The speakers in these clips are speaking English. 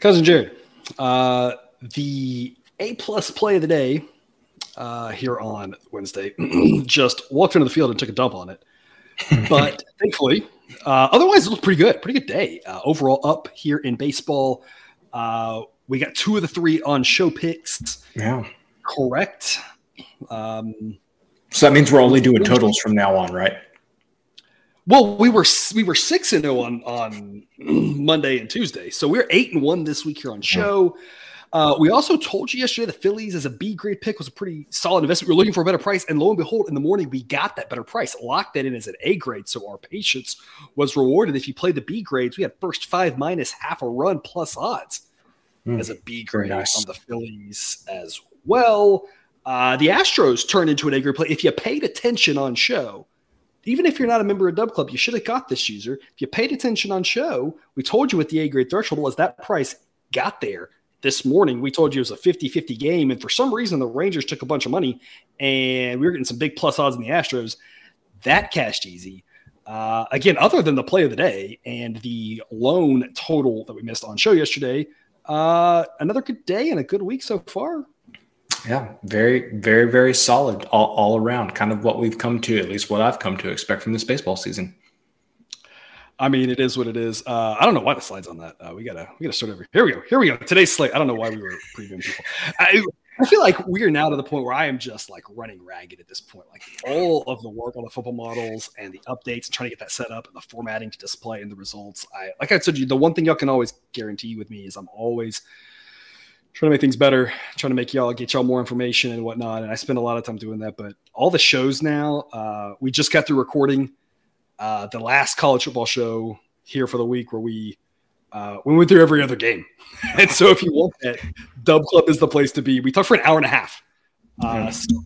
Cousin Jared, uh, the A plus play of the day uh, here on Wednesday just walked into the field and took a dump on it. But thankfully, uh, otherwise, it looked pretty good. Pretty good day. Uh, overall, up here in baseball. Uh, we got two of the three on show picks. Yeah. Correct. Um, so that means we're only doing totals from now on, right? Well, we were we were six and zero on on Monday and Tuesday, so we're eight and one this week here on show. Uh, we also told you yesterday the Phillies as a B grade pick was a pretty solid investment. We were looking for a better price, and lo and behold, in the morning we got that better price, locked that in as an A grade. So our patience was rewarded. If you play the B grades, we had first five minus half a run plus odds mm, as a B grade nice. on the Phillies as well. Uh, the Astros turned into an A grade play. If you paid attention on show, even if you're not a member of Dub Club, you should have got this user. If you paid attention on show, we told you what the A grade threshold was. That price got there this morning. We told you it was a 50 50 game. And for some reason, the Rangers took a bunch of money and we were getting some big plus odds in the Astros. That cashed easy. Uh, again, other than the play of the day and the lone total that we missed on show yesterday, uh, another good day and a good week so far. Yeah, very, very, very solid all, all around. Kind of what we've come to, at least what I've come to expect from this baseball season. I mean, it is what it is. Uh, I don't know why the slides on that. Uh, we gotta we gotta start over. Here we go. Here we go. Today's slate. I don't know why we were previewing people. I, I feel like we are now to the point where I am just like running ragged at this point. Like all of the work on the football models and the updates and trying to get that set up and the formatting to display and the results. I like I said, you the one thing y'all can always guarantee with me is I'm always trying to make things better, trying to make y'all get y'all more information and whatnot. And I spend a lot of time doing that. But all the shows now, uh, we just got through recording uh, the last college football show here for the week where we uh, we went through every other game. and so if you want that, Dub Club is the place to be. We talked for an hour and a half. Uh, so,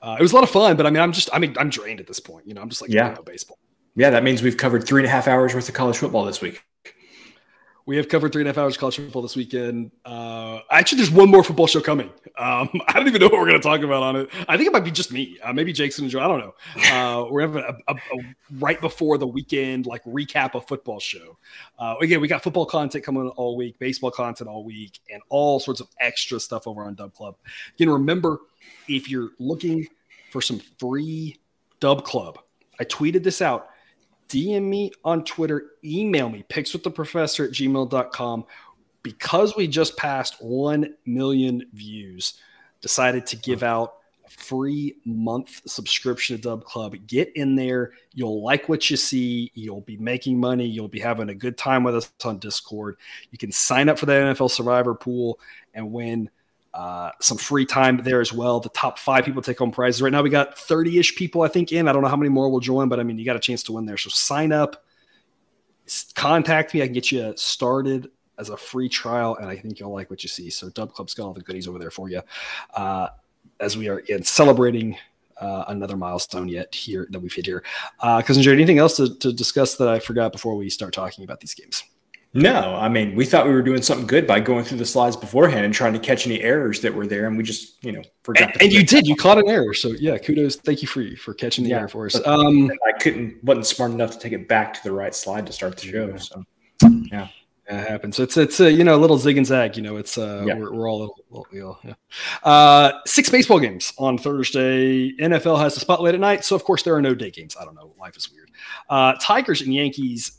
uh, it was a lot of fun, but I mean, I'm just, I mean, I'm drained at this point. You know, I'm just like, yeah, baseball. Yeah, that means we've covered three and a half hours worth of college football this week. We have covered three and a half hours of college football this weekend. Uh, actually, there's one more football show coming. Um, I don't even know what we're going to talk about on it. I think it might be just me. Uh, maybe Jason and Joe. I don't know. Uh, we're having a, a, a, right before the weekend like recap of football show. Uh, again, we got football content coming all week, baseball content all week, and all sorts of extra stuff over on Dub Club. Again, remember if you're looking for some free Dub Club, I tweeted this out DM me on Twitter, email me, pickswiththeprofessor at gmail.com. Because we just passed 1 million views, decided to give out a free month subscription to Dub Club. Get in there. You'll like what you see. You'll be making money. You'll be having a good time with us on Discord. You can sign up for the NFL Survivor pool and win – uh, some free time there as well. The top five people take home prizes. Right now, we got 30 ish people, I think, in. I don't know how many more will join, but I mean, you got a chance to win there. So sign up, contact me. I can get you started as a free trial, and I think you'll like what you see. So, Dub Club's got all the goodies over there for you uh, as we are again celebrating. Uh, another milestone yet here that we've hit here. Uh, Cousin Jared, anything else to, to discuss that I forgot before we start talking about these games? No, I mean, we thought we were doing something good by going through the slides beforehand and trying to catch any errors that were there, and we just, you know, forgot. And, and you did, you caught an error, so yeah, kudos, thank you for for catching the yeah, error for us. Um, I couldn't, wasn't smart enough to take it back to the right slide to start the show. So yeah, that happens. So it's it's a you know a little zig and zag. You know, it's uh yeah. we're, we're all a little, little you yeah. Uh, six baseball games on Thursday. NFL has the spotlight at night, so of course there are no day games. I don't know, life is weird. Uh, Tigers and Yankees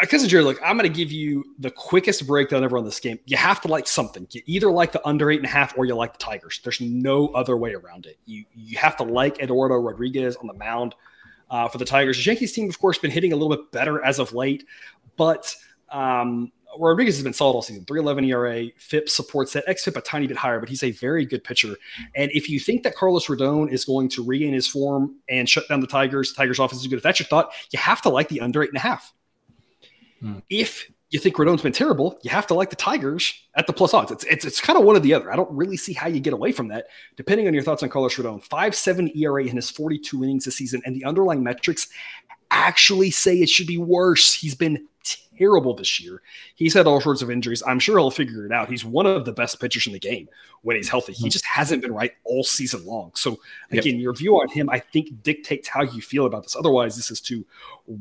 because Jerry, look, I'm going to give you the quickest breakdown ever on this game. You have to like something. You either like the under eight and a half or you like the Tigers. There's no other way around it. You you have to like Eduardo Rodriguez on the mound uh, for the Tigers. The Yankees team, of course, been hitting a little bit better as of late, but um, Rodriguez has been solid all season. 311 ERA. FIP supports that. XFIP a tiny bit higher, but he's a very good pitcher. And if you think that Carlos Rodon is going to regain his form and shut down the Tigers, Tigers offense is good. If that's your thought, you have to like the under eight and a half. Hmm. If you think Rodon's been terrible, you have to like the Tigers at the plus odds. It's, it's, it's kind of one or the other. I don't really see how you get away from that, depending on your thoughts on Carlos Rodon. 5 7 ERA in his 42 innings this season, and the underlying metrics actually say it should be worse. He's been terrible this year. He's had all sorts of injuries. I'm sure he'll figure it out. He's one of the best pitchers in the game when he's healthy. He hmm. just hasn't been right all season long. So again, yep. your view on him, I think, dictates how you feel about this. Otherwise, this is two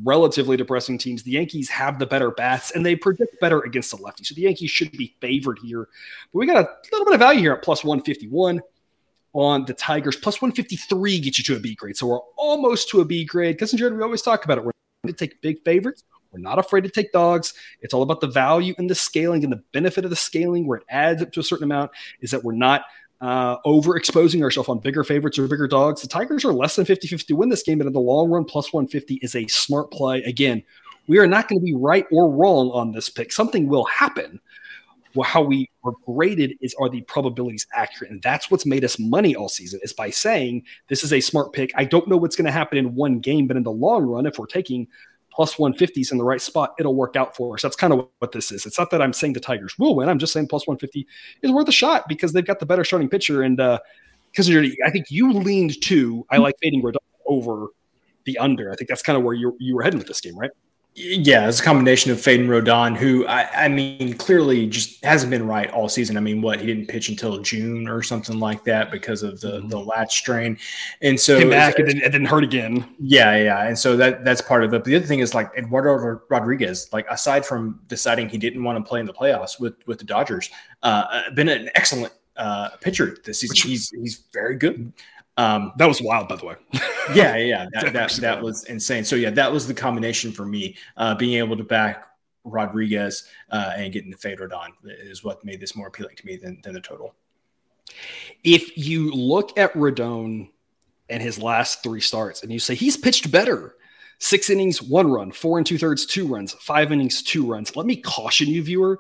relatively depressing teams. The Yankees have the better bats and they predict better against the lefty. So the Yankees should be favored here. But we got a little bit of value here at plus 151 on the Tigers. Plus 153 gets you to a B grade. So we're almost to a B grade. Cousin Jared, we always talk about it. We're going to take big favorites. We're not afraid to take dogs. It's all about the value and the scaling and the benefit of the scaling where it adds up to a certain amount is that we're not uh, overexposing ourselves on bigger favorites or bigger dogs. The Tigers are less than 50 50 to win this game, but in the long run, plus 150 is a smart play. Again, we are not going to be right or wrong on this pick. Something will happen. Well, how we are graded is are the probabilities accurate, and that's what's made us money all season is by saying this is a smart pick. I don't know what's going to happen in one game, but in the long run, if we're taking plus 150s in the right spot, it'll work out for us. That's kind of what this is. It's not that I'm saying the Tigers will win. I'm just saying plus 150 is worth a shot because they've got the better starting pitcher. And because uh, I think you leaned to, I like fading over the under. I think that's kind of where you you were heading with this game, right? Yeah, it's a combination of Faden Rodon, who I, I, mean clearly just hasn't been right all season. I mean, what he didn't pitch until June or something like that because of the mm-hmm. the latch strain, and so came back and then, it didn't hurt again. Yeah, yeah, and so that that's part of it. But the other thing is like Eduardo Rodriguez, like aside from deciding he didn't want to play in the playoffs with with the Dodgers, uh, been an excellent uh, pitcher this season. He's he's very good. Um, that was wild, by the way. yeah, yeah, that, that, that was insane. So yeah, that was the combination for me. Uh, being able to back Rodriguez uh, and getting the fade Rodon is what made this more appealing to me than, than the total. If you look at Rodon and his last three starts, and you say he's pitched better, six innings, one run, four and two thirds, two runs, five innings, two runs. Let me caution you, viewer,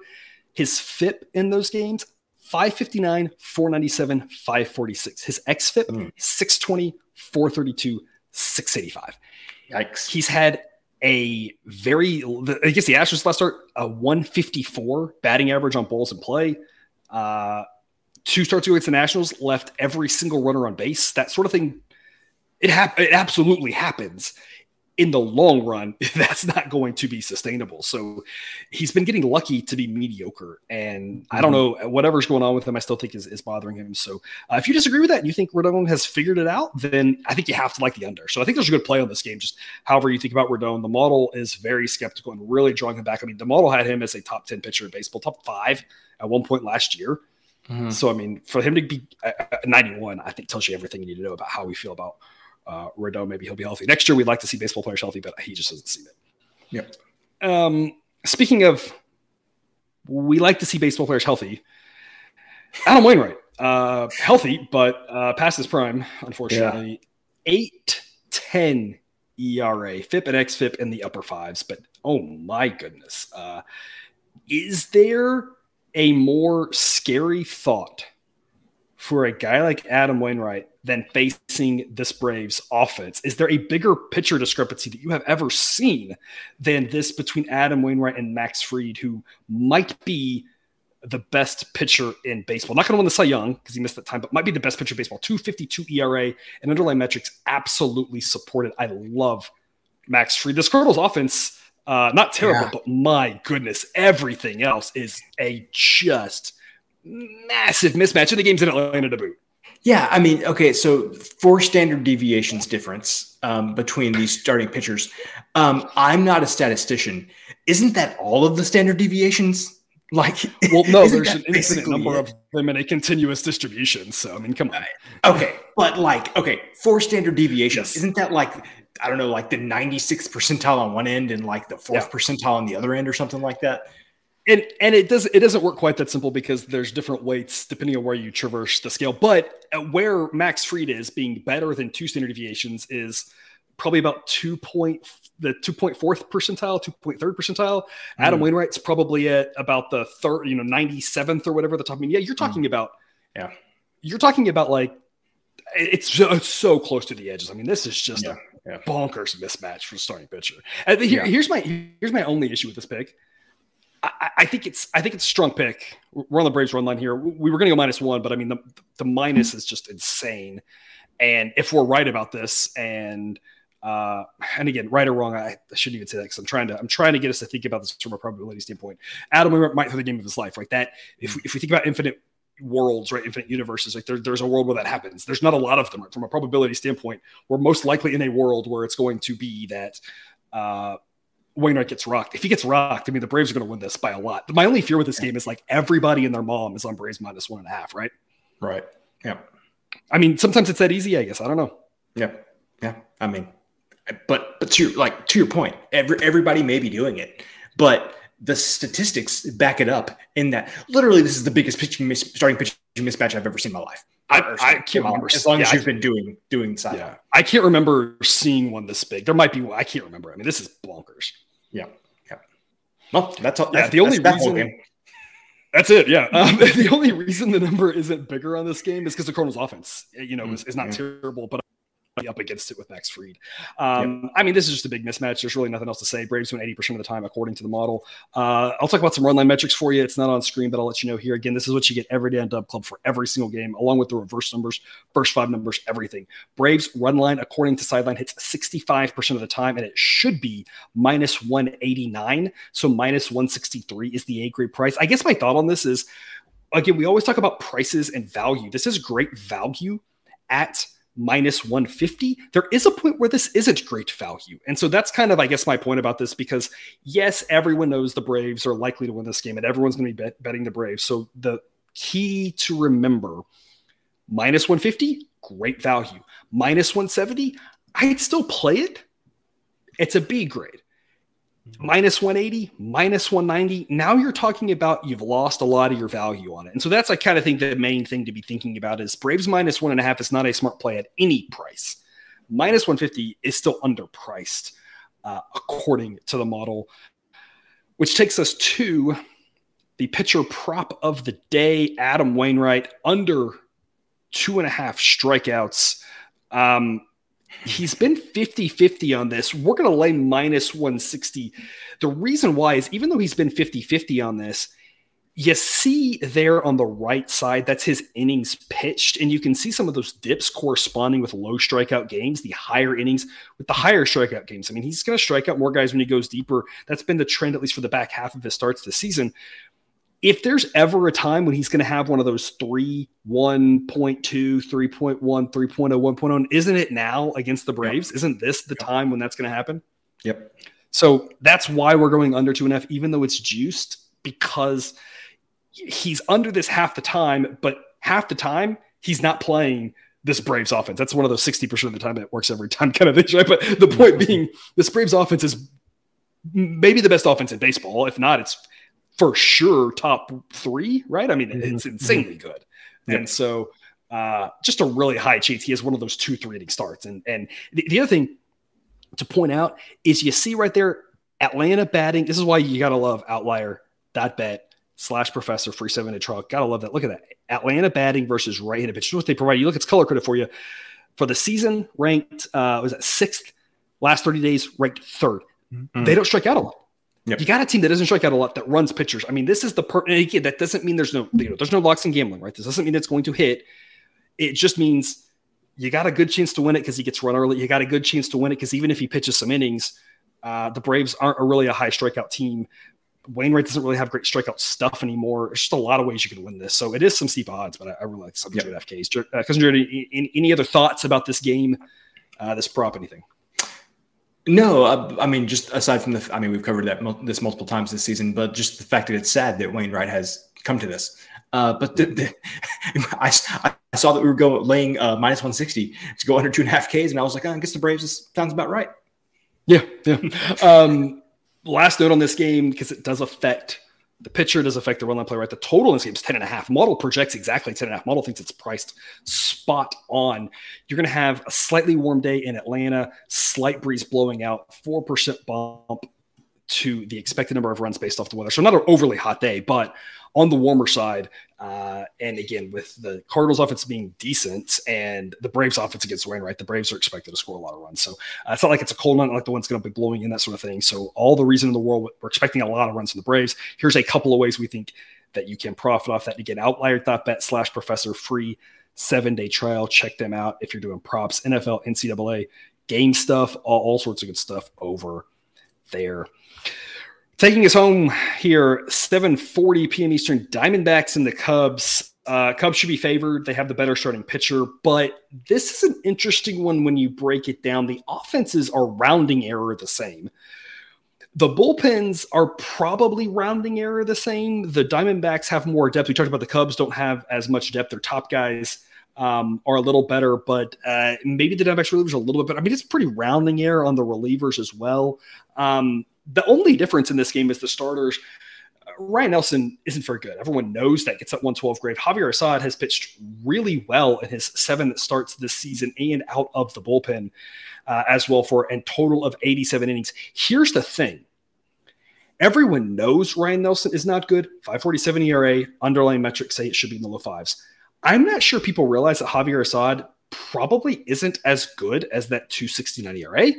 his FIP in those games 559, 497, 546. His XFIP, mm. 620, 432, 685. Yikes. He's had a very, I guess the Astros last start, a 154 batting average on balls in play. Uh, two starts against the Nationals left every single runner on base. That sort of thing, it, hap- it absolutely happens in the long run, that's not going to be sustainable. So he's been getting lucky to be mediocre. And. I don't mm-hmm. know, whatever's going on with him, I still think is, is bothering him. So uh, if you disagree with that and you think Rodon has figured it out, then I think you have to like the under. So I think there's a good play on this game. Just however you think about Rodon, the model is very skeptical and really drawing him back. I mean, the model had him as a top 10 pitcher in baseball, top five at one point last year. Mm-hmm. So, I mean, for him to be 91, I think tells you everything you need to know about how we feel about uh, maybe he'll be healthy next year. We'd like to see baseball players healthy, but he just doesn't seem it. Yep. Um, speaking of, we like to see baseball players healthy. Adam Wainwright, uh, healthy, but uh, past his prime, unfortunately. Yeah. Eight ten ERA, FIP and XFIP in the upper fives, but oh my goodness, uh, is there a more scary thought for a guy like Adam Wainwright than facing this Braves offense? Is there a bigger pitcher discrepancy that you have ever seen than this between Adam Wainwright and Max Fried, who might be the best pitcher in baseball? Not going to win the Cy Young because he missed that time, but might be the best pitcher in baseball. 252 ERA and underlying metrics absolutely supported. I love Max Fried. This Cardinals offense, uh, not terrible, yeah. but my goodness, everything else is a just massive mismatch. And the game's in Atlanta to boot. Yeah, I mean, okay, so four standard deviations difference um, between these starting pitchers. Um, I'm not a statistician. Isn't that all of the standard deviations? Like, well, no, there's an infinite number it? of them in a continuous distribution. So, I mean, come on. Okay, but like, okay, four standard deviations. Yes. Isn't that like I don't know, like the 96th percentile on one end and like the fourth yeah. percentile on the other end, or something like that? And and it does it doesn't work quite that simple because there's different weights depending on where you traverse the scale. But where Max Fried is being better than two standard deviations is probably about two point the two point fourth percentile, two point third percentile. Mm. Adam Wainwright's probably at about the third, you know, ninety seventh or whatever the top. I mean, yeah, you're talking mm. about yeah, you're talking about like it's so, it's so close to the edges. I mean, this is just yeah. a yeah. bonkers mismatch for starting pitcher. And here, yeah. here's my here's my only issue with this pick I, I, think it's I think it's a strong pick. We're on the Braves run line here. We were going to go minus one, but I mean the the minus is just insane. And if we're right about this, and Uh, and again, right or wrong, I, I shouldn't even say that because I'm trying to I'm trying to get us to think about this from a probability standpoint. Adam might throw the game of his life, right? That if we, if we think about infinite worlds, right, infinite universes, like there, there's a world where that happens. There's not a lot of them right? from a probability standpoint. We're most likely in a world where it's going to be that. Uh, Wainwright gets rocked. If he gets rocked, I mean, the Braves are going to win this by a lot. My only fear with this game is like everybody and their mom is on Braves minus one and a half, right? Right. Yeah. I mean, sometimes it's that easy, I guess. I don't know. Yeah. Yeah. I mean, but but to your, like to your point, every, everybody may be doing it, but the statistics back it up in that literally this is the biggest pitching mis- starting pitching mismatch I've ever seen in my life. I, I can't remember as long yeah, as you've been doing doing side. Yeah, I can't remember seeing one this big. There might be. one. I can't remember. I mean, this is bonkers. Yeah, yeah. Well, that's all. Yeah, the only reason. That's it. Yeah. Um, the only reason the number isn't bigger on this game is because the Cardinals' offense, you know, mm-hmm. is, is, not mm-hmm. terrible, but up against it with Max Fried. Um, yep. I mean, this is just a big mismatch. There's really nothing else to say. Braves win 80% of the time, according to the model. Uh, I'll talk about some run line metrics for you. It's not on screen, but I'll let you know here. Again, this is what you get every day on Dub Club for every single game, along with the reverse numbers, first five numbers, everything. Braves run line, according to Sideline, hits 65% of the time, and it should be minus 189. So minus 163 is the A grade price. I guess my thought on this is again, we always talk about prices and value. This is great value at – minus 150, there is a point where this isn't great value. And so that's kind of, I guess, my point about this because, yes, everyone knows the Braves are likely to win this game and everyone's going to be bet- betting the Braves. So the key to remember minus 150, great value. Minus 170, I'd still play it. It's a B grade minus 180, minus 190. Now you're talking about you've lost a lot of your value on it. And so that's, I kind of think the main thing to be thinking about is Braves minus one and a half is not a smart play at any price. Minus 150 is still underpriced, uh, according to the model, which takes us to the pitcher prop of the day, Adam Wainwright, under two and a half strikeouts. Um, he's been 50 50 on this. We're going to lay minus 160. The reason why is even though he's been 50 50 on this, you see there on the right side, that's his innings pitched. And you can see some of those dips corresponding with low strikeout games, the higher innings with the higher strikeout games. I mean, he's going to strike out more guys when he goes deeper. That's been the trend, at least for the back half of his starts this season if there's ever a time when he's going to have one of those 3 1.2 3.1 3.0 1.0 isn't it now against the braves yep. isn't this the yep. time when that's going to happen yep so that's why we're going under 2 and even though it's juiced because he's under this half the time but half the time he's not playing this Braves offense. That's one of those 60% of the time it works every time kind of thing, right? But the point being, this Braves offense is maybe the best offense in baseball. If not, it's for sure top three, right? I mean, mm-hmm. it's insanely mm-hmm. good. And so uh, just a really high chance he has one of those two three inning starts. And and the, the, other thing to point out is you see right there Atlanta batting. This is why you gotta love outlier dot bet slash professor free seven to truck. Gotta love that. Look at that. Atlanta batting versus right-handed pitch. What they provide. You look, it's color credit for you. For the season, ranked uh was that sixth last 30 days, ranked 3rd mm-hmm. They don't strike out a lot. Yep. You got a team that doesn't strike out a lot that runs pitchers. I mean, this is the per. again, that doesn't mean there's no you know, there's no locks in gambling, right? This doesn't mean it's going to hit. It just means you got a good chance to win it because he gets run early. You got a good chance to win it because even if he pitches some innings, uh, the Braves aren't a really a high strikeout team. Wainwright doesn't really have great strikeout stuff anymore. There's just a lot of ways you can win this. So it is some steep odds, but I, I really like some yep. FKs. Uh, Cousin Jared, any, any, other thoughts about this game, uh, this prop, anything? No, uh, I mean, just aside from the, I mean, we've covered that this multiple times this season, but just the fact that it's sad that Wainwright has come to this. Uh, but the, the, I, I saw that we were going laying uh, minus 160 to go under two and a half Ks, and I was like, oh, I guess the Braves this sounds about right. Yeah, yeah. Um, last note on this game because it does affect the pitcher does affect the run line play, right? The total in this game is 10 and a half. Model projects exactly 10 and a half. Model thinks it's priced spot on. You're going to have a slightly warm day in Atlanta, slight breeze blowing out, 4% bump to the expected number of runs based off the weather. So not an overly hot day, but on the warmer side. Uh, and again, with the Cardinals offense being decent and the Braves offense against Wainwright, the Braves are expected to score a lot of runs. So uh, it's not like it's a cold night, like the one's going to be blowing in, that sort of thing. So all the reason in the world, we're expecting a lot of runs from the Braves. Here's a couple of ways we think that you can profit off that. Again, outlier.bet slash professor free seven day trial. Check them out if you're doing props, NFL, NCAA game stuff, all, all sorts of good stuff over there. Taking us home here, 7:40 p.m. Eastern. Diamondbacks and the Cubs. Uh, Cubs should be favored. They have the better starting pitcher, but this is an interesting one when you break it down. The offenses are rounding error the same. The bullpens are probably rounding error the same. The Diamondbacks have more depth. We talked about the Cubs don't have as much depth. Their top guys um, are a little better, but uh, maybe the Diamondbacks relievers are a little bit better. I mean, it's pretty rounding error on the relievers as well. Um, the only difference in this game is the starters. Ryne Nelson isn't very good. Everyone knows that gets that 112 grade. Javier Assad has pitched really well in his seven starts this season and out of the bullpen uh, as well for a total of 87 innings. Here's the thing. Everyone knows Ryne Nelson is not good. 547 ERA, underlying metrics say it should be in the low fives. I'm not sure people realize that Javier Assad probably isn't as good as that 269 ERA.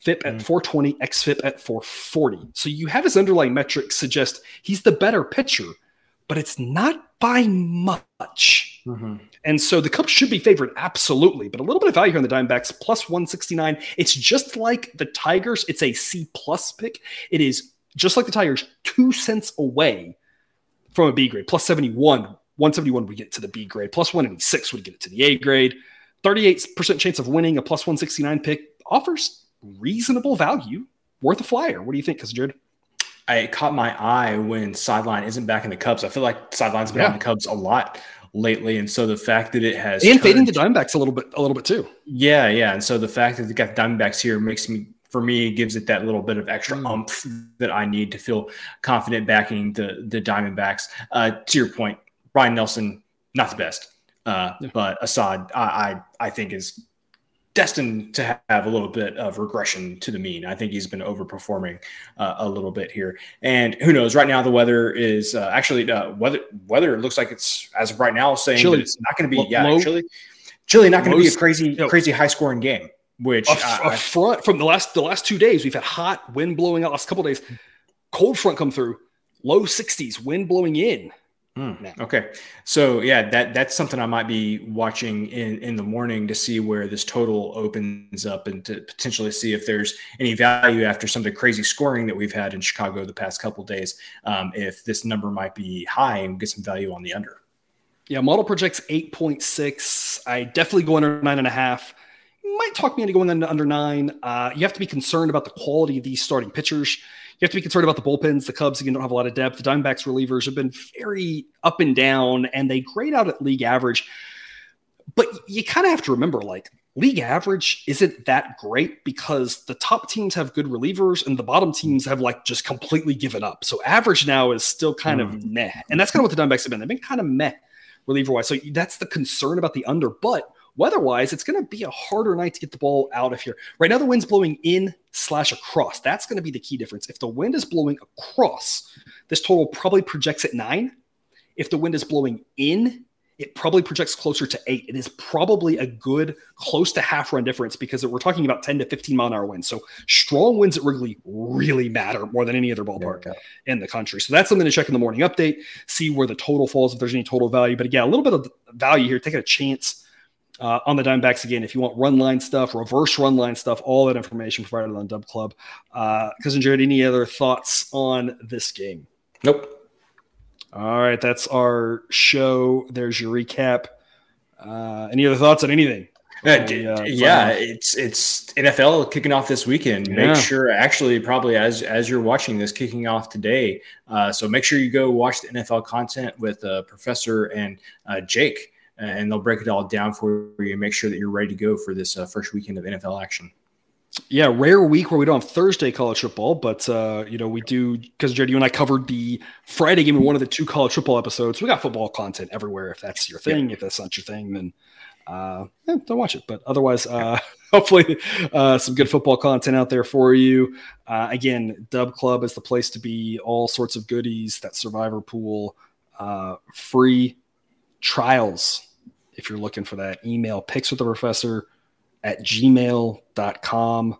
FIP at mm. 420, XFIP at 440. So you have his underlying metrics suggest he's the better pitcher, but it's not by much. Mm-hmm. And so the Cubs should be favored, absolutely. But a little bit of value here on the Diamondbacks, plus 169. It's just like the Tigers. It's a C plus pick. It is just like the Tigers, two cents away from a B grade, plus 71. 171 would get to the B grade, plus 186 would get it to the A grade. 38% chance of winning, a plus 169 pick offers reasonable value, worth a flyer. What do you think, Cousin Jared? I caught my eye when Sideline isn't back in the Cubs. I feel like Sideline's been yeah. on the Cubs a lot lately, and so the fact that it has and turned, fading the Diamondbacks a little bit, a little bit too. Yeah, yeah, and so the fact that they got the Diamondbacks here makes me, for me, gives it that little bit of extra mm. umph that I need to feel confident backing the the Diamondbacks. Uh, to your point, Ryne Nelson, not the best, uh, yeah. but Assad, I, I I think is destined to have a little bit of regression to the mean. I think he's been overperforming uh, a little bit here. And who knows? Right now, the weather is uh, actually uh, weather. Weather looks like it's as of right now saying chilly. it's not going to be L- yeah low, chilly. Chilly not going to be a crazy you know, crazy high scoring game. Which a, a front from the last the last two days we've had hot wind blowing out. Last couple days, cold front come through, low 60s, wind blowing in. Mm, okay, so yeah, that that's something I might be watching in in the morning to see where this total opens up and to potentially see if there's any value after some of the crazy scoring that we've had in Chicago the past couple days. Um, if this number might be high and get some value on the under. Yeah, model projects eight point six. I definitely go under nine and a half. Might talk me into going under, under nine. Uh, you have to be concerned about the quality of these starting pitchers you have to be concerned about the bullpens. The Cubs again don't have a lot of depth. The Diamondbacks relievers have been very up and down, and they grade out at league average. But you kind of have to remember, like league average isn't that great because the top teams have good relievers and the bottom teams have like just completely given up. So average now is still kind mm. of meh, and that's kind of what the Diamondbacks have been. They've been kind of meh reliever wise. So that's the concern about the under, but Weather-wise, it's going to be a harder night to get the ball out of here. Right now, the wind's blowing in slash across. That's going to be the key difference. If the wind is blowing across, this total probably projects at nine. If the wind is blowing in, it probably projects closer to eight. It is probably a good close to half run difference because we're talking about 10 to 15 mile an hour winds. So strong winds at Wrigley really matter more than any other ballpark yeah. in the country. So that's something to check in the morning update, see where the total falls, if there's any total value. But again, a little bit of value here, taking a chance uh, on the Diamondbacks again. If you want run line stuff, reverse run line stuff, all that information provided on Dub Club. Uh, Cousin Jared, any other thoughts on this game? Nope. All right, that's our show. There's your recap. Uh, any other thoughts on anything? Uh, uh, yeah, it's it's NFL kicking off this weekend. Yeah. Make sure, actually, probably as as you're watching this kicking off today. Uh, so make sure you go watch the NFL content with uh, Professor and uh, Jake and they'll break it all down for you and make sure that you're ready to go for this uh, first weekend of NFL action. Yeah, rare week where we don't have Thursday college football, but uh, you know we do because Jared, you and I covered the Friday game in one of the two college football episodes. We got football content everywhere. If that's your thing, if that's not your thing, then uh, yeah, don't watch it. But otherwise, uh, hopefully, uh, some good football content out there for you. Uh, again, Dub Club is the place to be. All sorts of goodies. That Survivor pool, uh, free trials if you're looking for that. Email picks with the professor at gmail.com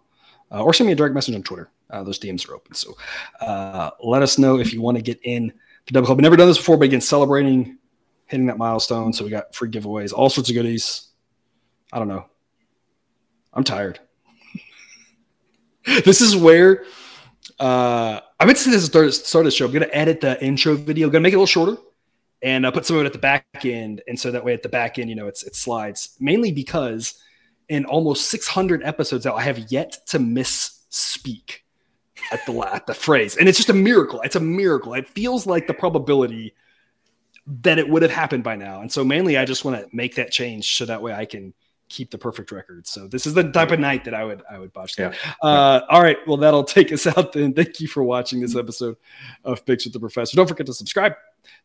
uh, or send me a direct message on Twitter. Uh, those DMs are open. So uh, let us know if you want to get in the Dub Club. I've never done this before, but again, celebrating hitting that milestone. So we got free giveaways, all sorts of goodies. I don't know. I'm tired. this is where uh, I meant to say this at the start of the show. I'm going to edit the intro video. I'm going to make it a little shorter and uh, put some of it at the back end. And so that way at the back end, you know, it's it slides mainly because in almost 600 episodes I have yet to misspeak at the at the phrase, and it's just a miracle. It's a miracle. It feels like the probability that it would have happened by now. And so mainly I just want to make that change so that way I can keep the perfect record. So this is the type of night that I would I would botch that. Yeah. Uh, all right, well that'll take us out then. Thank you for watching this episode of with the Professor. Don't forget to subscribe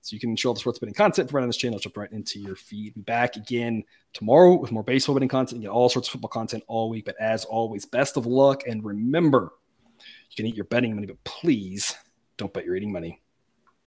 so you can ensure the sports betting content provided on this channel jump right into your feed. Be back again tomorrow with more baseball betting content. You get all sorts of football content all week. But as always, best of luck and remember, you can eat your betting money, but please don't bet your eating money.